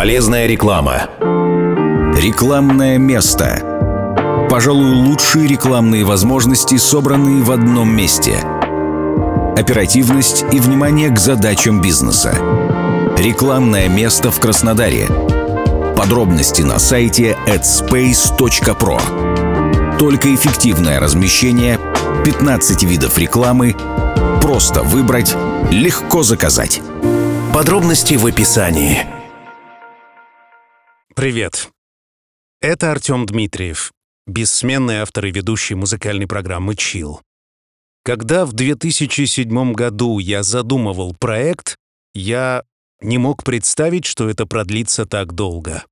Полезная реклама. Рекламное место. Пожалуй, лучшие рекламные возможности, собранные в одном месте. Оперативность и внимание к задачам бизнеса. Рекламное место в Краснодаре. Подробности на сайте adspace.pro. Только эффективное размещение, 15 видов рекламы, просто выбрать, легко заказать. Подробности в описании. Привет. Это Артем Дмитриев, бессменный автор и ведущий музыкальной программы «Чил». Когда в 2007 году я задумывал проект, я не мог представить, что это продлится так долго.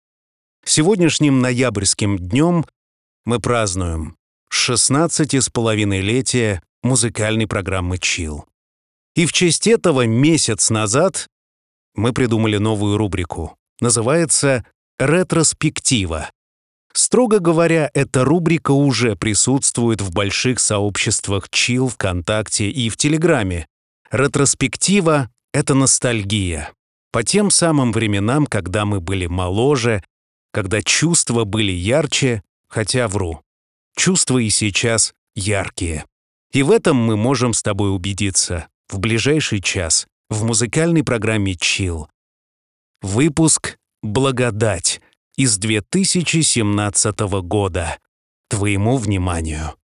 Сегодняшним ноябрьским днем мы празднуем 16 с половиной летия музыкальной программы «Чил». И в честь этого месяц назад мы придумали новую рубрику. Называется «Ретроспектива». Строго говоря, эта рубрика уже присутствует в больших сообществах Чил, ВКонтакте и в Телеграме. Ретроспектива — это ностальгия. По тем самым временам, когда мы были моложе, когда чувства были ярче, хотя вру. Чувства и сейчас яркие. И в этом мы можем с тобой убедиться в ближайший час в музыкальной программе «Чил». Выпуск «Благодать» из 2017 года. Твоему вниманию.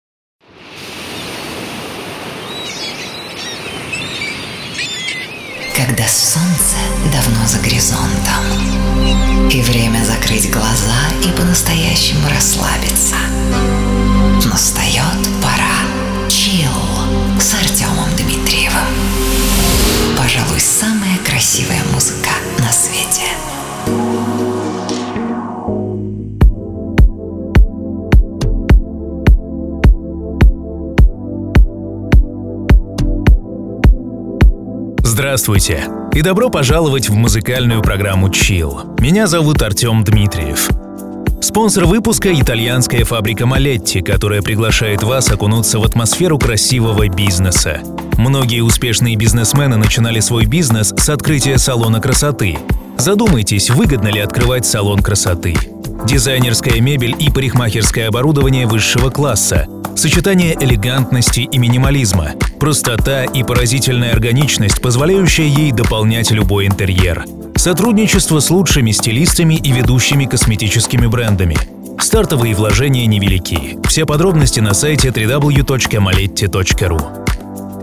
Когда солнце давно за горизонтом И время закрыть глаза и по-настоящему расслабиться Настает пора Чил с Артемом Дмитриевым Пожалуй, самая красивая музыка на свете Здравствуйте и добро пожаловать в музыкальную программу Chill. Меня зовут Артем Дмитриев. Спонсор выпуска – итальянская фабрика Малетти, которая приглашает вас окунуться в атмосферу красивого бизнеса. Многие успешные бизнесмены начинали свой бизнес с открытия салона красоты. Задумайтесь, выгодно ли открывать салон красоты. Дизайнерская мебель и парикмахерское оборудование высшего класса, Сочетание элегантности и минимализма, простота и поразительная органичность, позволяющая ей дополнять любой интерьер. Сотрудничество с лучшими стилистами и ведущими косметическими брендами. Стартовые вложения невелики. Все подробности на сайте www.maletti.ru.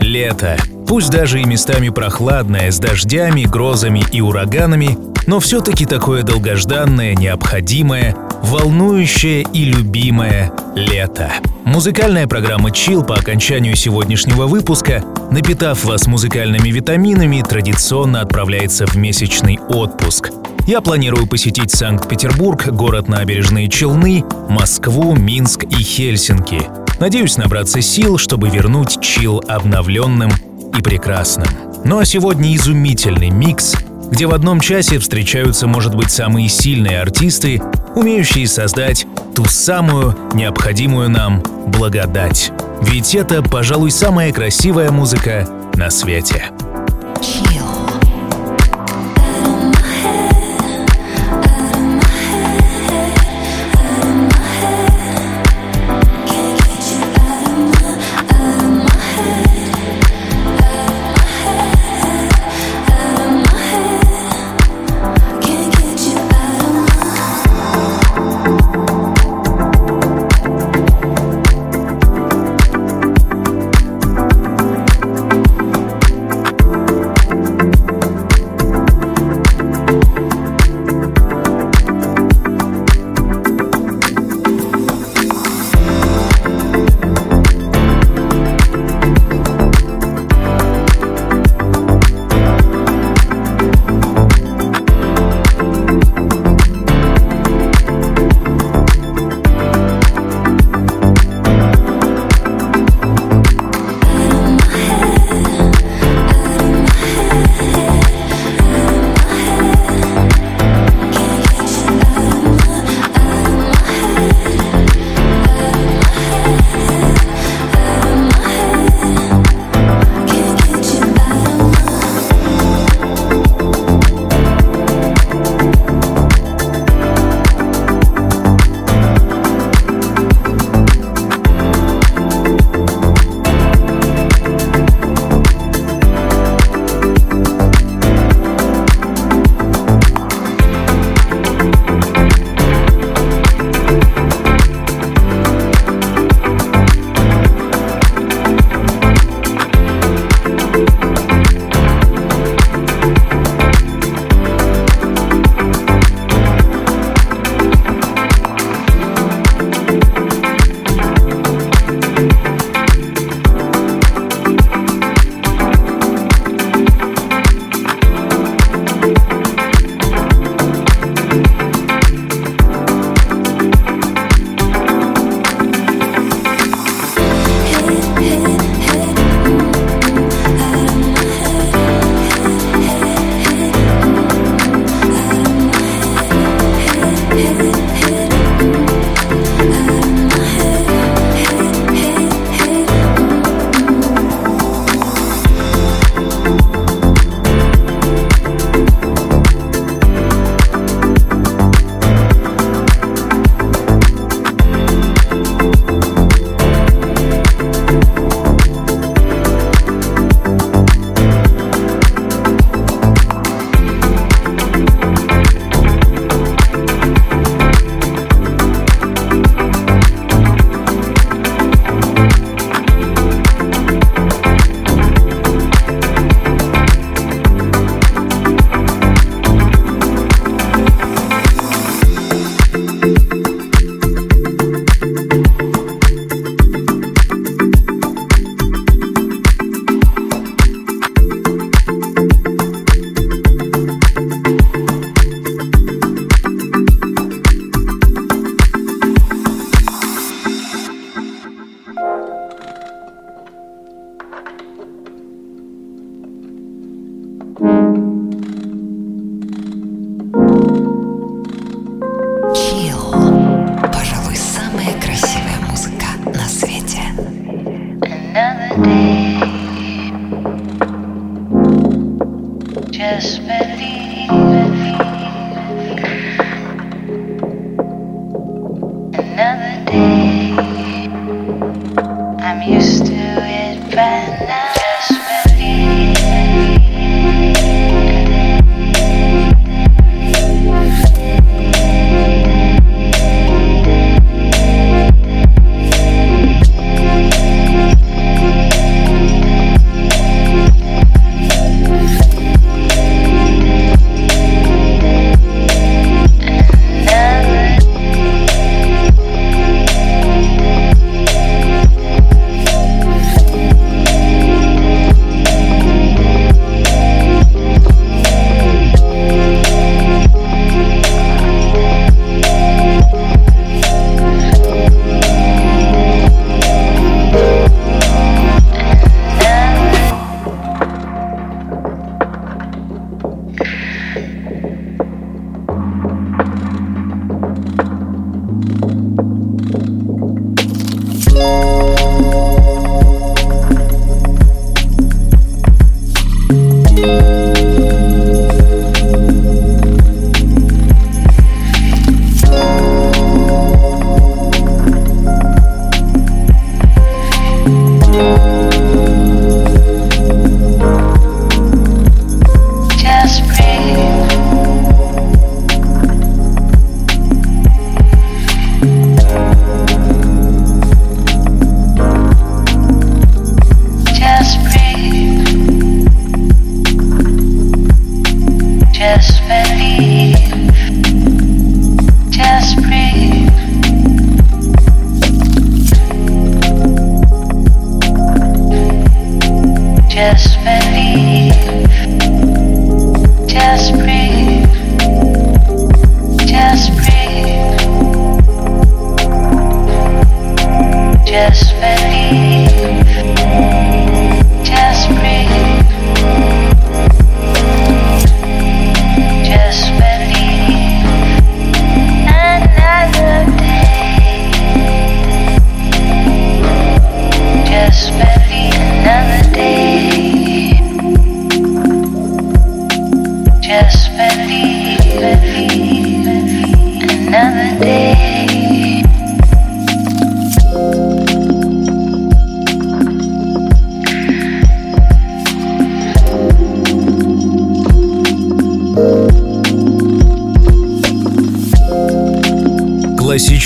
Лето. Пусть даже и местами прохладное, с дождями, грозами и ураганами, но все-таки такое долгожданное, необходимое, волнующее и любимое лето. Музыкальная программа «Чил» по окончанию сегодняшнего выпуска, напитав вас музыкальными витаминами, традиционно отправляется в месячный отпуск. Я планирую посетить Санкт-Петербург, город Набережные Челны, Москву, Минск и Хельсинки. Надеюсь набраться сил, чтобы вернуть чил обновленным и прекрасным. Ну а сегодня изумительный микс — где в одном часе встречаются, может быть, самые сильные артисты, умеющие создать ту самую необходимую нам благодать. Ведь это, пожалуй, самая красивая музыка на свете. just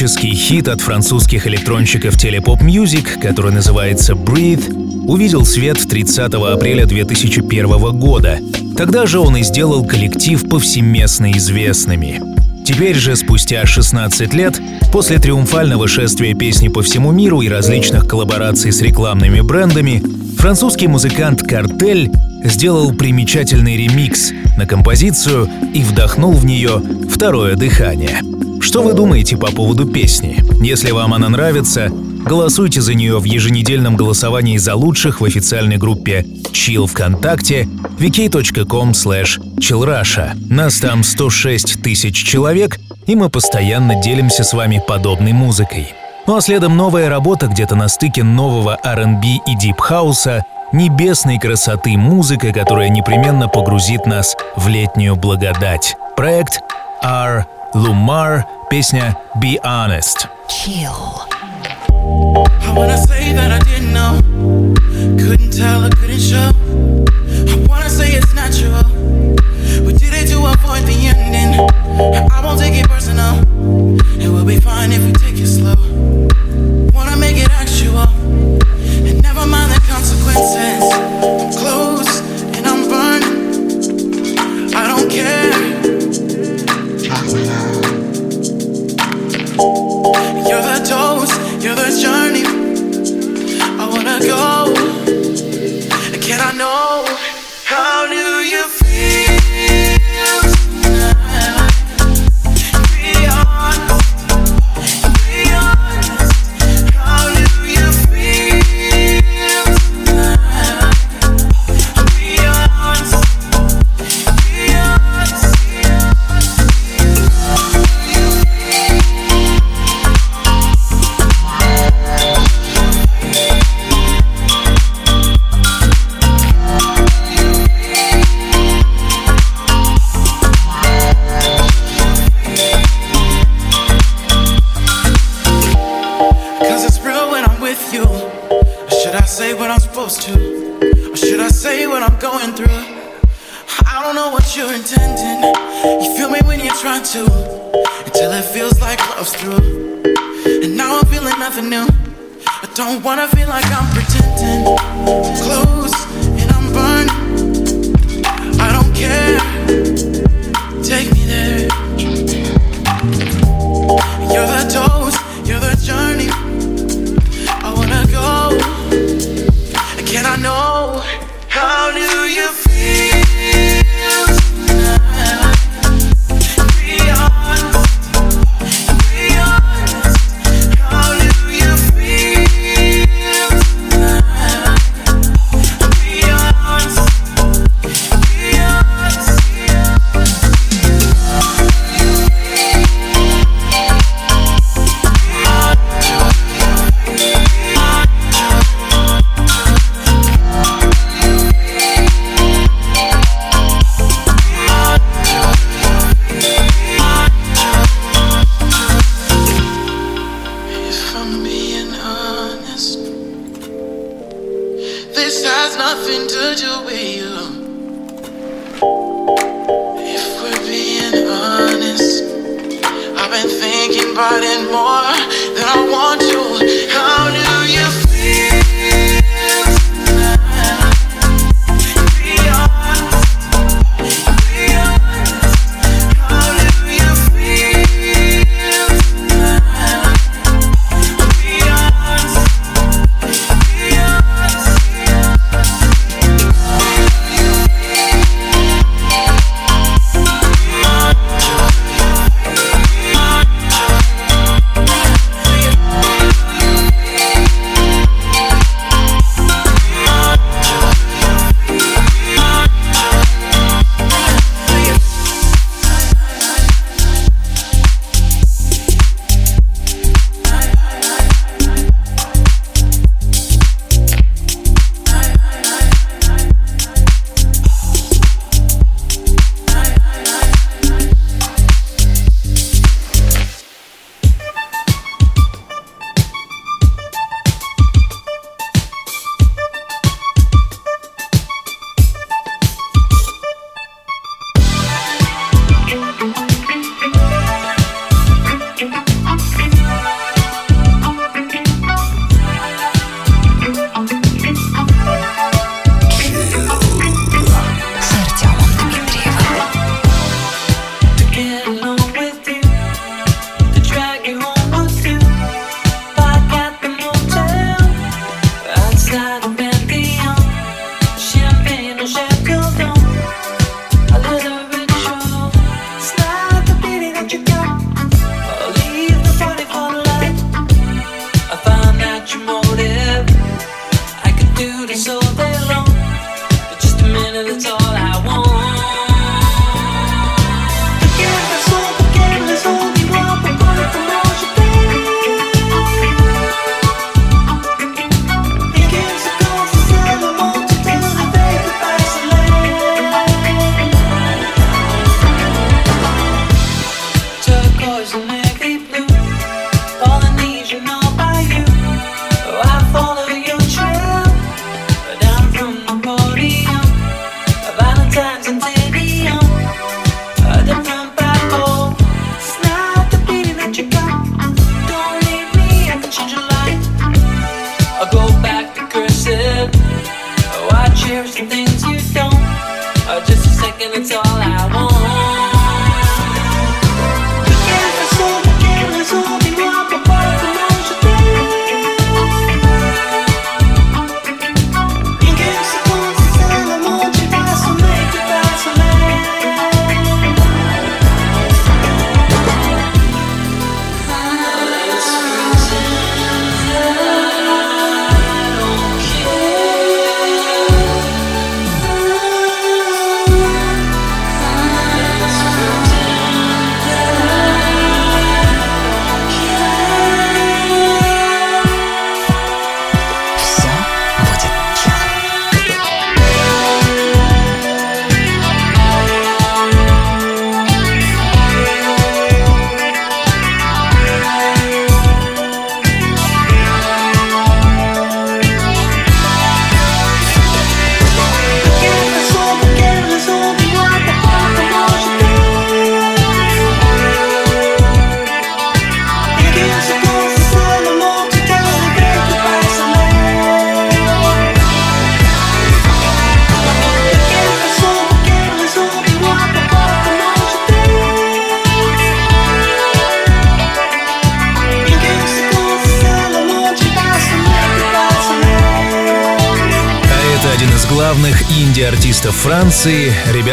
Классический хит от французских электронщиков Telepop Music, который называется «Breathe», увидел свет 30 апреля 2001 года. Тогда же он и сделал коллектив повсеместно известными. Теперь же, спустя 16 лет, после триумфального шествия песни по всему миру и различных коллабораций с рекламными брендами, французский музыкант «Картель» сделал примечательный ремикс на композицию и вдохнул в нее второе дыхание. Что вы думаете по поводу песни? Если вам она нравится, голосуйте за нее в еженедельном голосовании за лучших в официальной группе Chill ВКонтакте vk.com slash chillrusha. Нас там 106 тысяч человек, и мы постоянно делимся с вами подобной музыкой. Ну а следом новая работа где-то на стыке нового R&B и дипхауса небесной красоты музыка, которая непременно погрузит нас в летнюю благодать. Проект R. Lumar, песня Be Honest. Chill. I wanna say that I didn't know, couldn't tell or couldn't show. I wanna say it's natural, we did it to avoid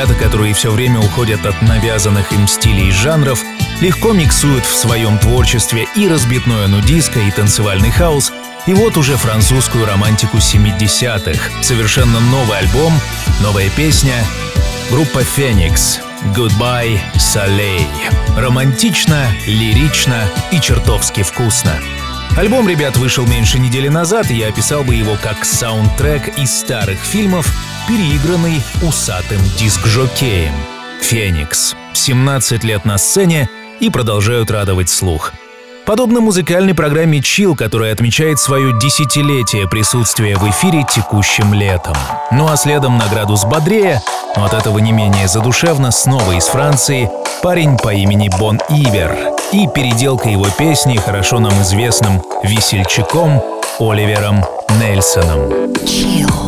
Ребята, которые все время уходят от навязанных им стилей и жанров, легко миксуют в своем творчестве и разбитное нудиско, и танцевальный хаос, и вот уже французскую романтику 70-х. Совершенно новый альбом, новая песня. Группа «Феникс», «Goodbye, Soleil». Романтично, лирично и чертовски вкусно. Альбом, ребят, вышел меньше недели назад, и я описал бы его как саундтрек из старых фильмов, переигранный усатым диск-жокеем. «Феникс». 17 лет на сцене и продолжают радовать слух. Подобно музыкальной программе Chill, которая отмечает свое десятилетие присутствия в эфире текущим летом. Ну а следом на градус бодрее, но от этого не менее задушевно, снова из Франции, парень по имени Бон Ивер и переделка его песни хорошо нам известным весельчаком Оливером Нельсоном. Chill.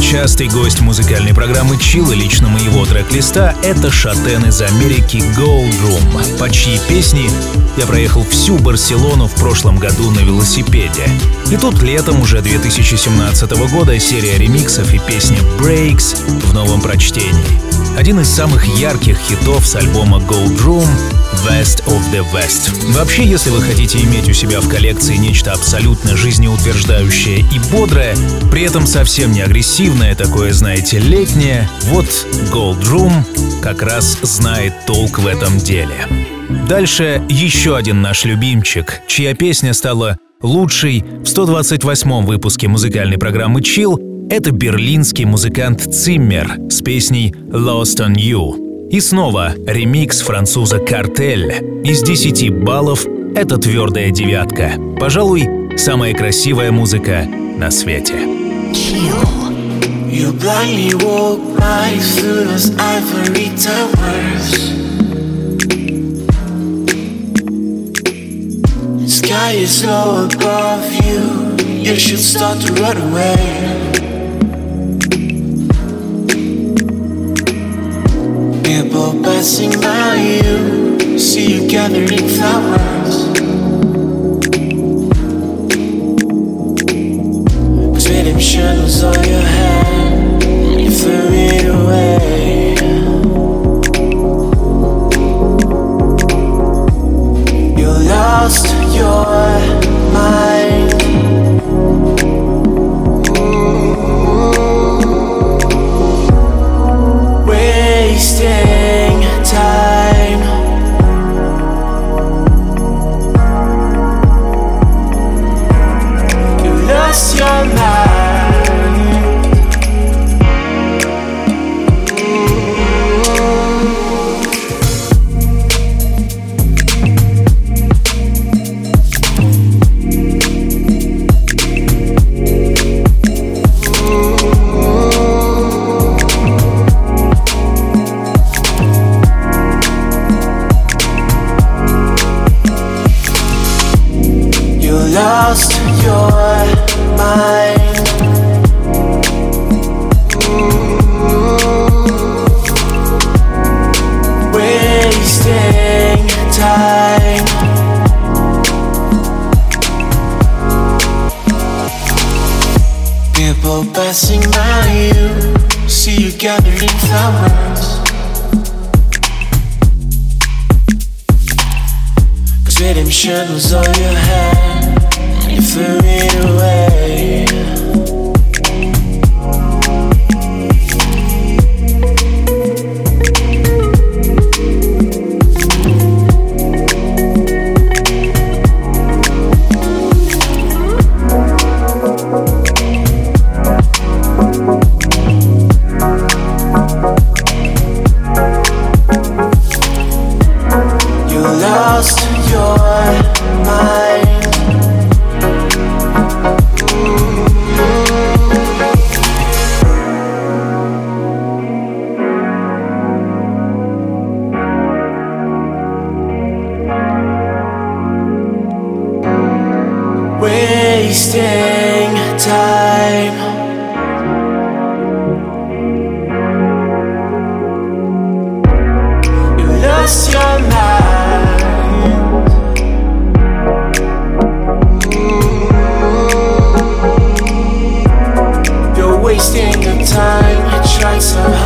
Частый гость музыкальной программы и лично моего трек-листа — это шатен из Америки Gold Room, под чьи песни я проехал всю Барселону в прошлом году на велосипеде. И тут летом уже 2017 года серия ремиксов и песня Breaks в новом прочтении. Один из самых ярких хитов с альбома Gold Room West of the West. Вообще, если вы хотите иметь у себя в коллекции нечто абсолютно жизнеутверждающее и бодрое, при этом совсем не агрессивное, такое, знаете, летнее, вот Gold Room как раз знает толк в этом деле. Дальше еще один наш любимчик, чья песня стала лучшей в 128-м выпуске музыкальной программы Chill, это берлинский музыкант Циммер с песней «Lost on You». И снова ремикс француза «Картель». Из 10 баллов это твердая девятка. Пожалуй, самая красивая музыка на свете. You blindly walk right through those ivory towers. Sky is low above you. You should start to run away. People passing by you, see you gathering flowers. Redemption was all you had, was all You're wasting your time. You tried so hard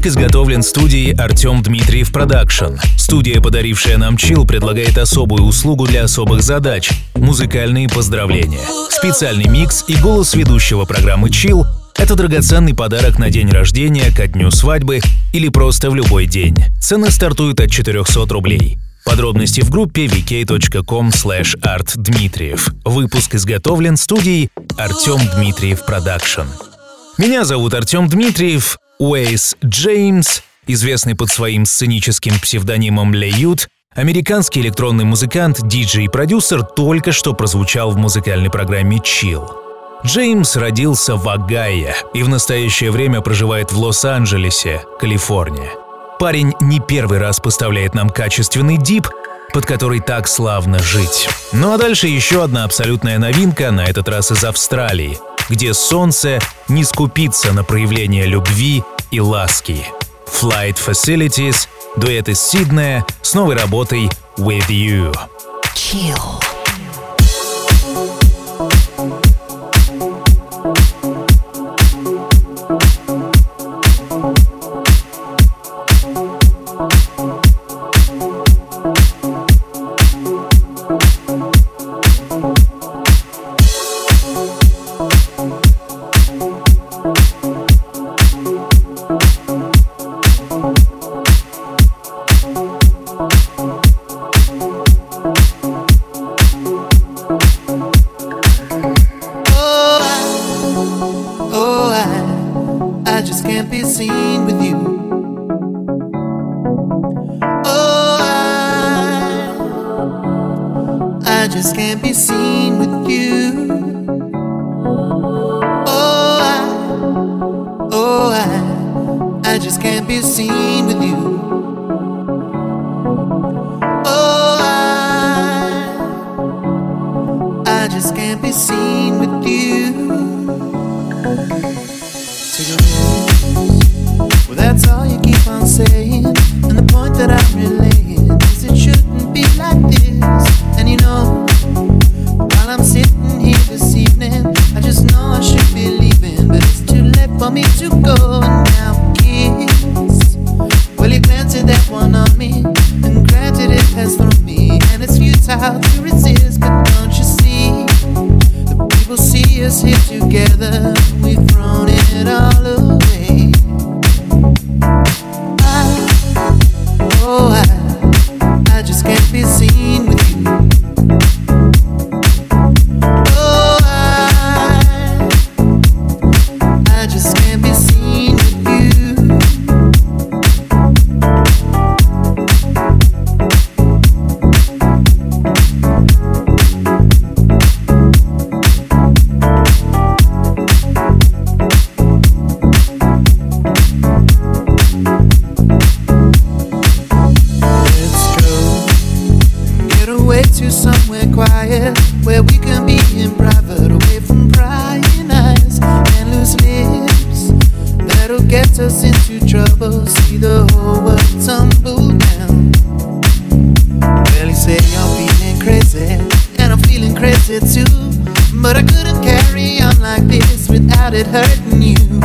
Выпуск изготовлен студией Артем Дмитриев Production. Студия, подарившая нам Chill, предлагает особую услугу для особых задач — музыкальные поздравления. Специальный микс и голос ведущего программы «Chill» — это драгоценный подарок на день рождения, ко дню свадьбы или просто в любой день. Цены стартуют от 400 рублей. Подробности в группе vk.com artdmitriev. Выпуск изготовлен студией Артем Дмитриев Production. Меня зовут Артем Дмитриев, Уэйс Джеймс, известный под своим сценическим псевдонимом Леют, американский электронный музыкант, диджей и продюсер, только что прозвучал в музыкальной программе Chill. Джеймс родился в Огайо и в настоящее время проживает в Лос-Анджелесе, Калифорния. Парень не первый раз поставляет нам качественный дип, под который так славно жить. Ну а дальше еще одна абсолютная новинка, на этот раз из Австралии, где солнце не скупится на проявление любви и ласки. Flight Facilities, дуэт из Сиднея с новой работой With You. Chill. just can't be seen with you. Oh, I, oh, I, I just can't be seen with you. Oh, I, I just can't be seen with you. without it hurting you.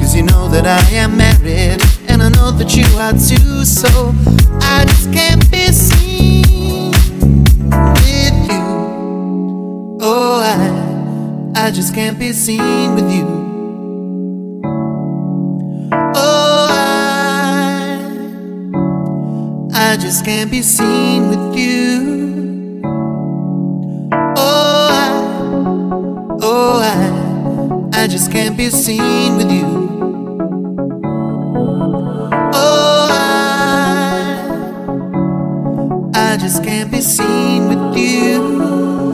Cause you know that I am married, and I know that you are too, so I just can't be seen with you. Oh, I, I just can't be seen with you. Oh, I, I just can't be seen with you. I just can't be seen with you. Oh, I, I just can't be seen with you.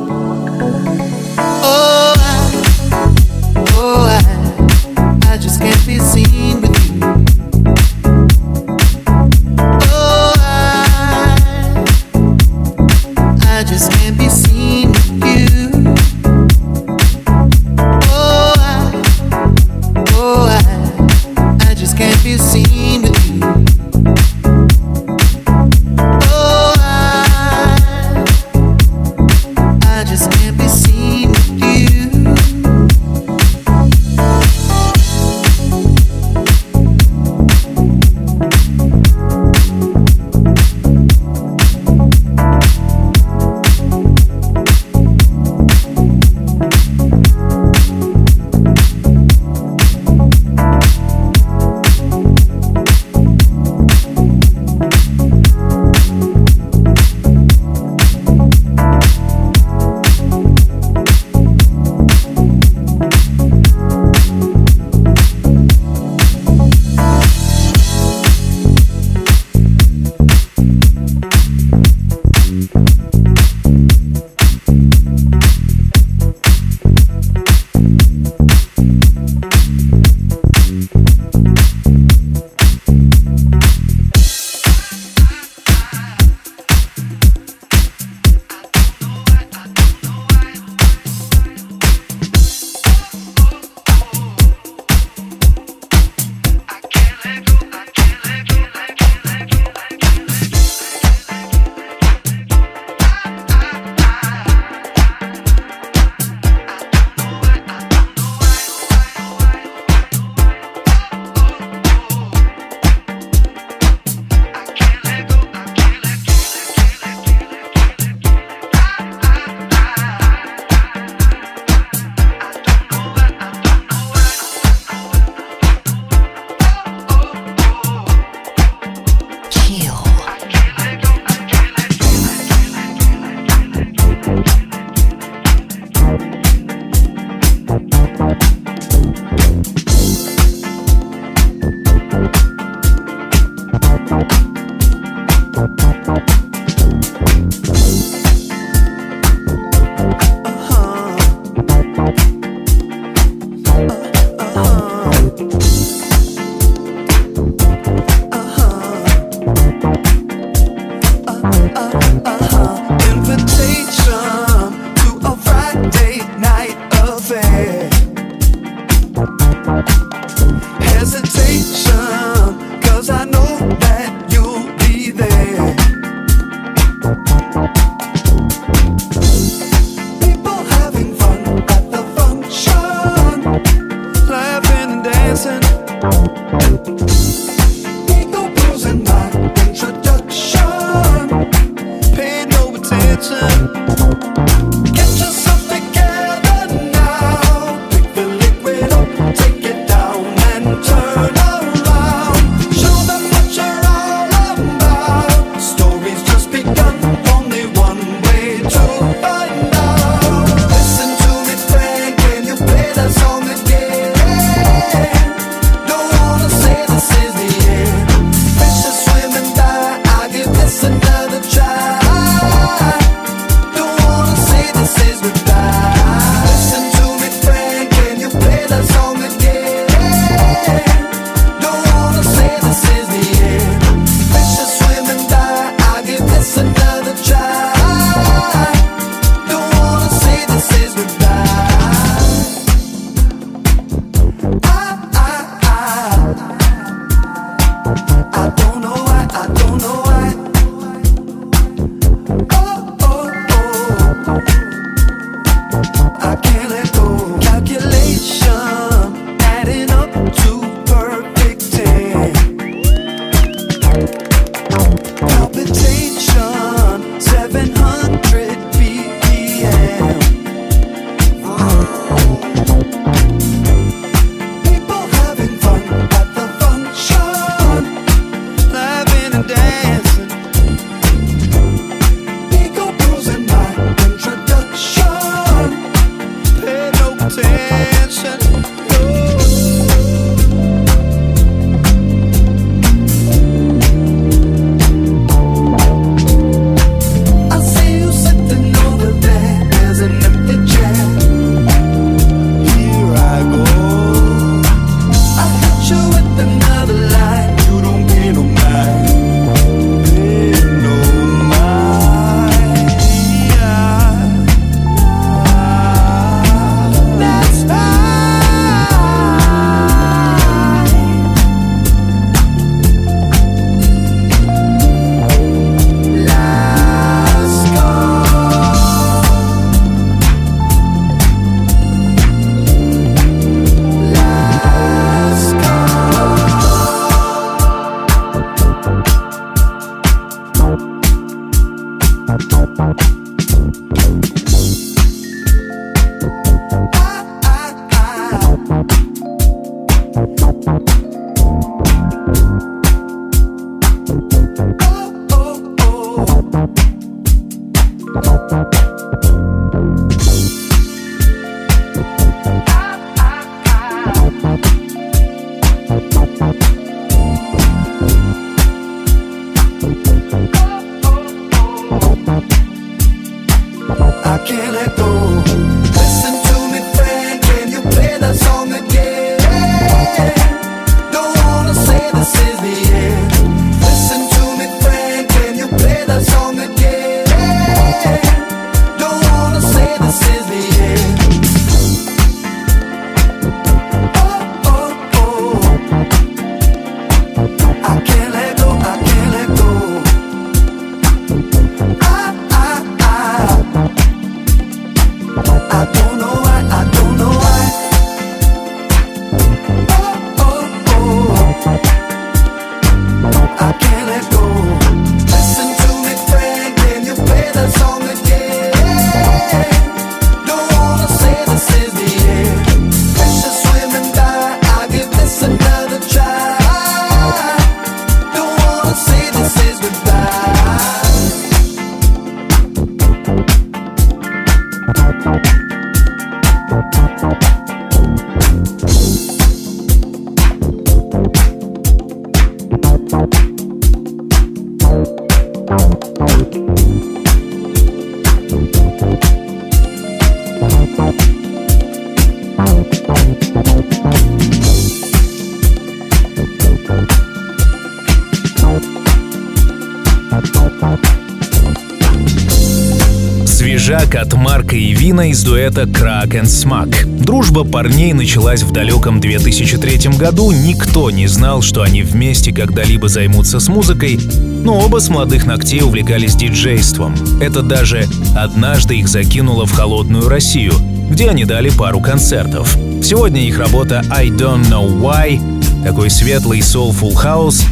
От Марка и Вина из дуэта Крак and Смак. Дружба парней началась в далеком 2003 году. Никто не знал, что они вместе когда-либо займутся с музыкой, но оба с молодых ногтей увлекались диджейством. Это даже однажды их закинуло в холодную Россию, где они дали пару концертов. Сегодня их работа «I Don't Know Why» такой светлый soulful house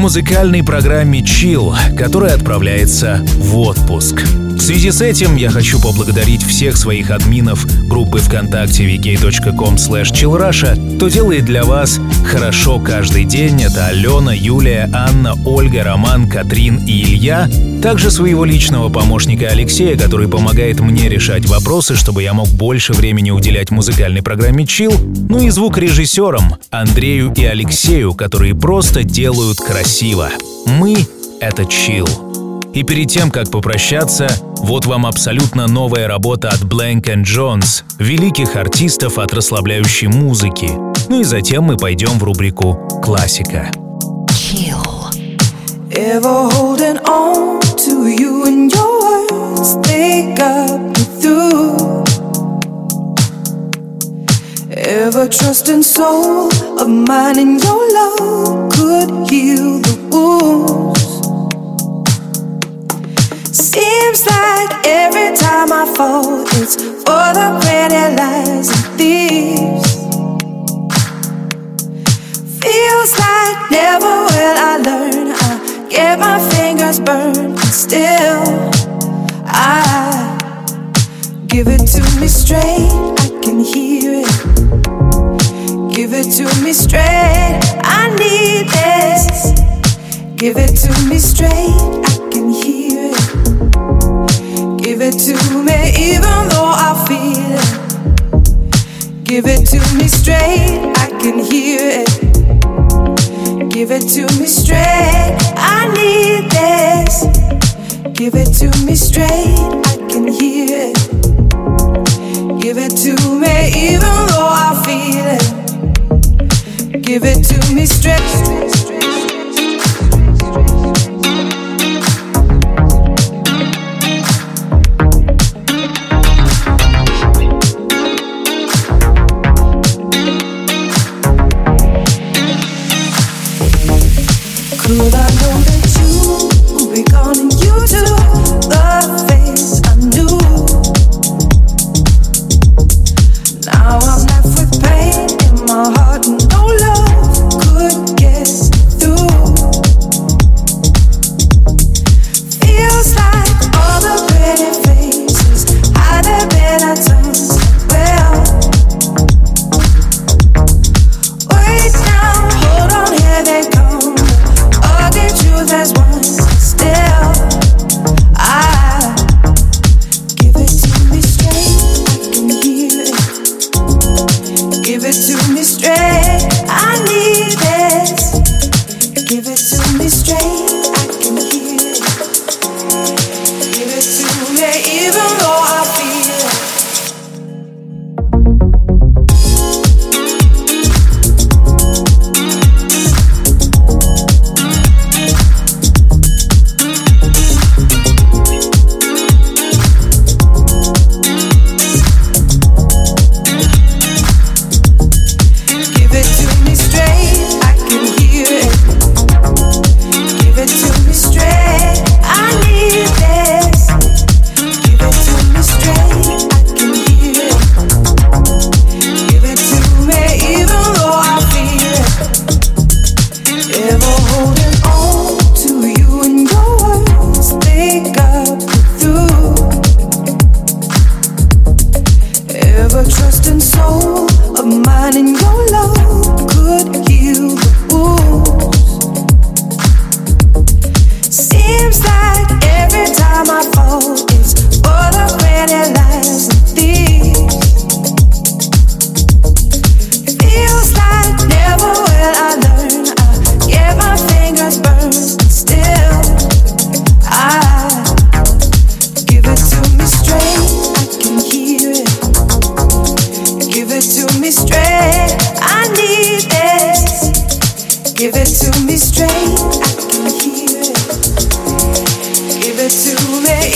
музыкальной программе Chill, которая отправляется в отпуск. В связи с этим я хочу поблагодарить всех своих админов группы ВКонтакте vk.com chillrusha, кто делает для вас хорошо каждый день. Это Алена, Юлия, Анна, Ольга, Роман, Катрин и Илья. Также своего личного помощника Алексея, который помогает мне решать вопросы, чтобы я мог больше времени уделять музыкальной программе Chill. Ну и звукорежиссерам Андрею и Алексею, которые просто делают красиво. Мы — это Chill. И перед тем, как попрощаться, вот вам абсолютно новая работа от Blank Jones, великих артистов от расслабляющей музыки. Ну и затем мы пойдем в рубрику «Классика». Chill. Ever holding on you and your words, they got me through. Ever trusting soul of mine and your love could heal the wounds. Seems like every time I fall, it's for the pretty lies and thieves. Feels like never will I learn. I get my fingers burned, still I give it to me straight. I can hear it. Give it to me straight. I need this. Give it to me straight. I can hear it. Give it to me even though I feel it. Give it to me straight. I can hear it. Give it to me straight. I need this. Give it to me straight. I can hear it. Give it to me even though I feel it. Give it to me straight.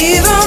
even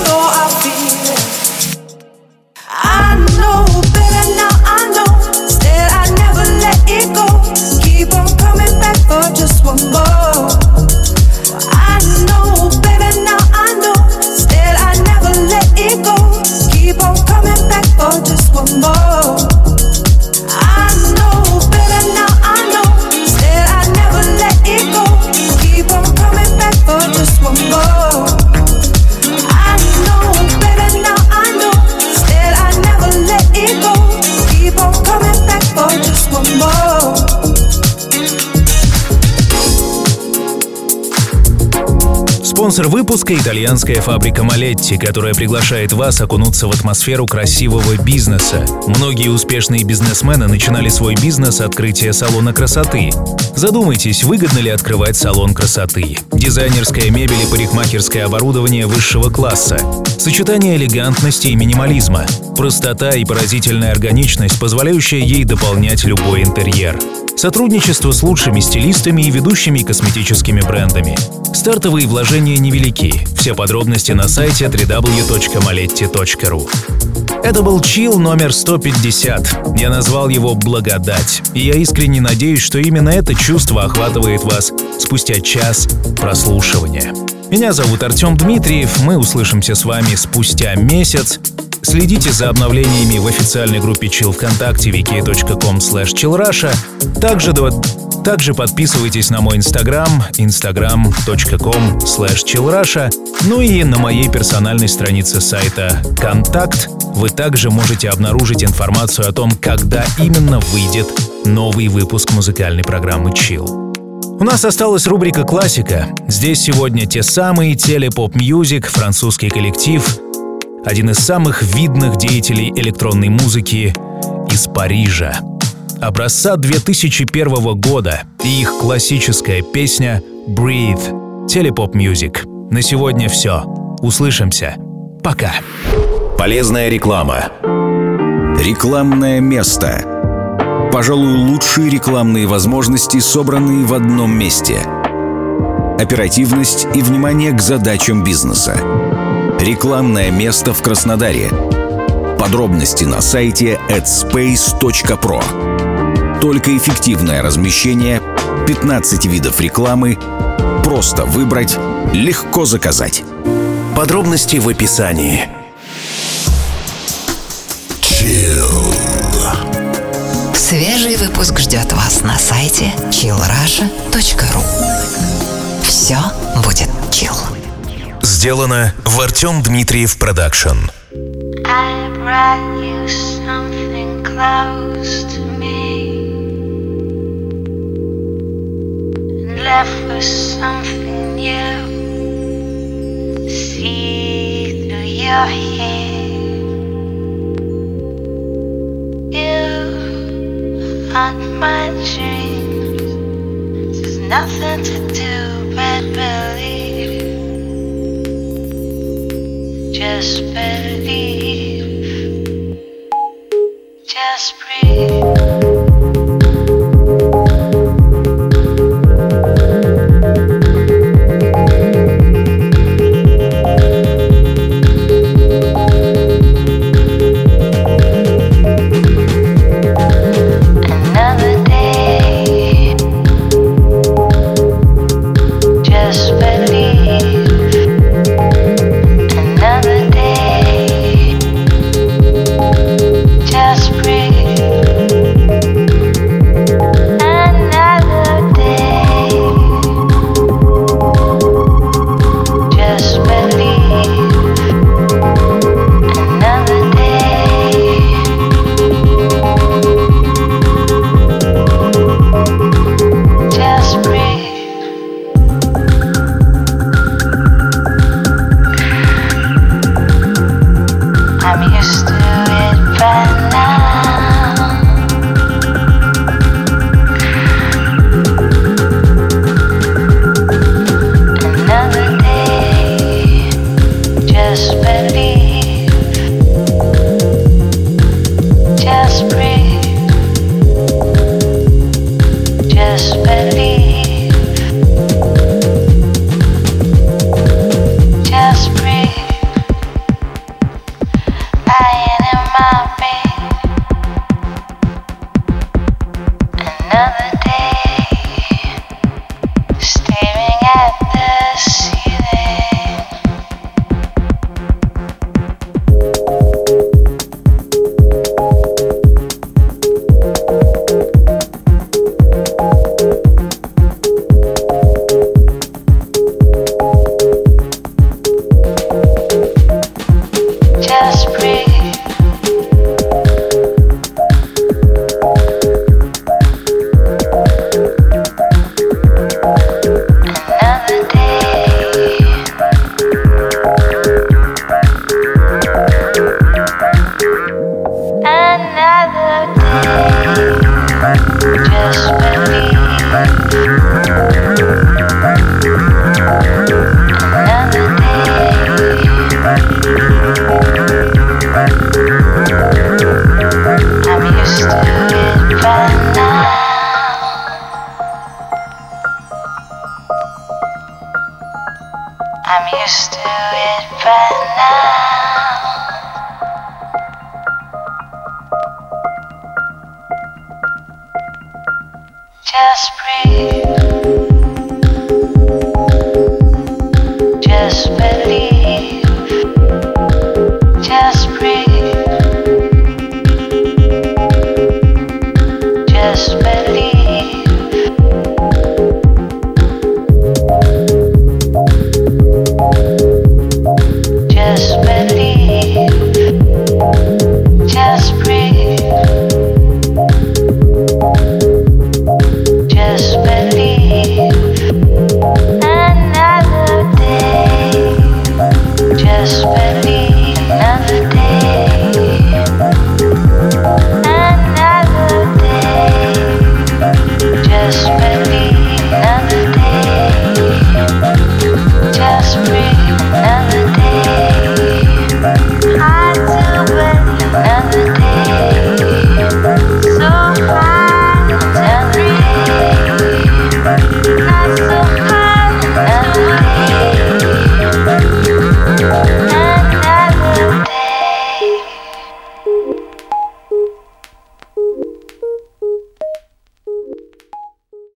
Спонсор выпуска — итальянская фабрика Малетти, которая приглашает вас окунуться в атмосферу красивого бизнеса. Многие успешные бизнесмены начинали свой бизнес с открытия салона красоты. Задумайтесь, выгодно ли открывать салон красоты. Дизайнерская мебель и парикмахерское оборудование высшего класса. Сочетание элегантности и минимализма. Простота и поразительная органичность, позволяющая ей дополнять любой интерьер. Сотрудничество с лучшими стилистами и ведущими косметическими брендами. Стартовые вложения невелики. Все подробности на сайте www.maletti.ru. Это был чил номер 150. Я назвал его «Благодать». И я искренне надеюсь, что именно это чувство охватывает вас спустя час прослушивания. Меня зовут Артем Дмитриев. Мы услышимся с вами спустя месяц. Следите за обновлениями в официальной группе Chill ВКонтакте wiki.com chillrusha. Также, также подписывайтесь на мой инстаграм instagram.com chillrusha. Ну и на моей персональной странице сайта «Контакт» вы также можете обнаружить информацию о том, когда именно выйдет новый выпуск музыкальной программы Chill. У нас осталась рубрика «Классика». Здесь сегодня те самые Télépopmusik, французский коллектив — один из самых видных деятелей электронной музыки из Парижа. Образца 2001 года и их классическая песня «Breathe» Телепоп Music. На сегодня все. Услышимся. Пока. Полезная реклама. Рекламное место. Пожалуй, лучшие рекламные возможности, собранные в одном месте. Оперативность и внимание к задачам бизнеса. Рекламное место в Краснодаре. Подробности на сайте adspace.pro. Только эффективное размещение, 15 видов рекламы, просто выбрать, легко заказать. Подробности в описании. Chill. Свежий выпуск ждет вас на сайте chillrasha.ru. Все будет. Сделано в Артем Дмитриев Продакшн. Nothing to do but believe. Just believe.